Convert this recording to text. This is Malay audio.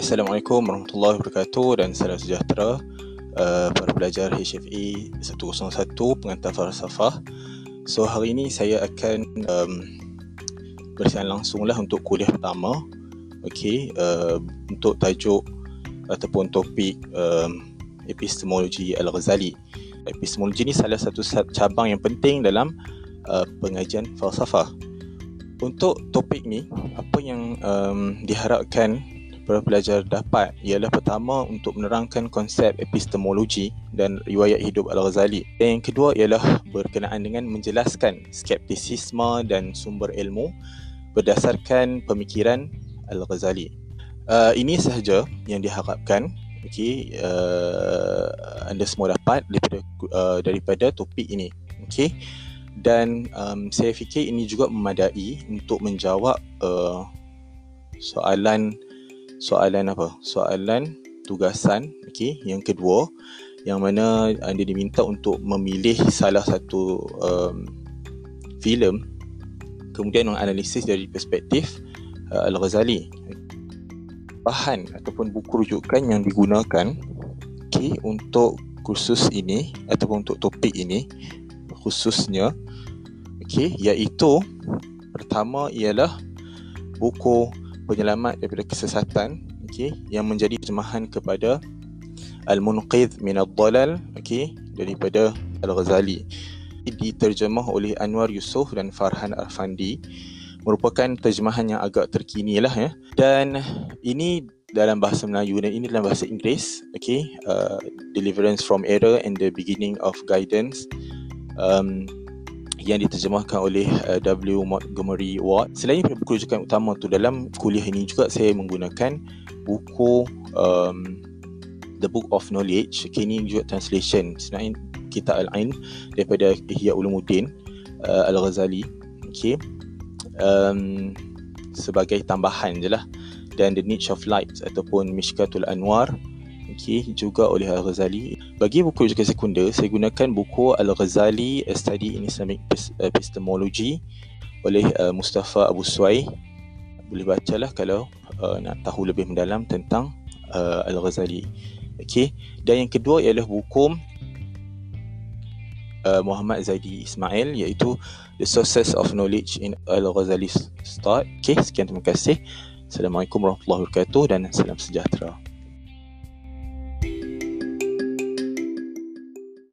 Assalamualaikum warahmatullahi wabarakatuh dan salam sejahtera uh, para pelajar HFE 101 pengantar falsafah. So hari ini saya akan um, bersiaran langsung lah untuk kuliah pertama. Okay, uh, untuk tajuk ataupun topik um, epistemologi Al-Ghazali. Epistemologi ni salah satu cabang yang penting dalam uh, pengajian falsafah. Untuk topik ni, apa yang um, diharapkan para pelajar dapat ialah pertama untuk menerangkan konsep epistemologi dan riwayat hidup Al-Ghazali. Dan yang kedua ialah berkenaan dengan menjelaskan skeptisisme dan sumber ilmu berdasarkan pemikiran Al-Ghazali. Uh, ini sahaja yang diharapkan okay, uh, anda semua dapat daripada, uh, daripada topik ini. Okay? Dan um, saya fikir ini juga memadai untuk menjawab uh, soalan soalan apa? Soalan tugasan okey yang kedua yang mana anda diminta untuk memilih salah satu um, filem kemudian menganalisis dari perspektif uh, Al-Ghazali. Bahan ataupun buku rujukan yang digunakan okey untuk kursus ini ataupun untuk topik ini khususnya okey iaitu pertama ialah buku penyelamat daripada kesesatan okey yang menjadi terjemahan kepada Al-Munqidh min ad-Dalal okey daripada Al-Ghazali. Diterjemah oleh Anwar Yusof dan Farhan Arfandi. Merupakan terjemahan yang agak terkini lah ya. Dan ini dalam bahasa Melayu dan ini dalam bahasa Inggeris okey uh, Deliverance from Error and the Beginning of Guidance. Um, yang diterjemahkan oleh uh, W. Montgomery Watt. Selain daripada buku rujukan utama tu dalam kuliah ini juga saya menggunakan buku um, The Book of Knowledge. Okay, ini juga translation. Sebenarnya kita Al-Ain daripada Ihya Ulumuddin uh, Al-Ghazali. Okay. Um, sebagai tambahan je lah. Dan The Niche of Light ataupun Mishkatul Anwar okay, juga oleh Al-Ghazali. Bagi buku rujukan sekunder, saya gunakan buku Al-Ghazali A Study in Islamic Epistemology oleh uh, Mustafa Abu Suai. Boleh bacalah kalau uh, nak tahu lebih mendalam tentang uh, Al-Ghazali. Okay. Dan yang kedua ialah buku uh, Muhammad Zaidi Ismail iaitu The Sources of Knowledge in Al-Ghazali's Thought. Okay, sekian terima kasih. Assalamualaikum warahmatullahi wabarakatuh dan salam sejahtera.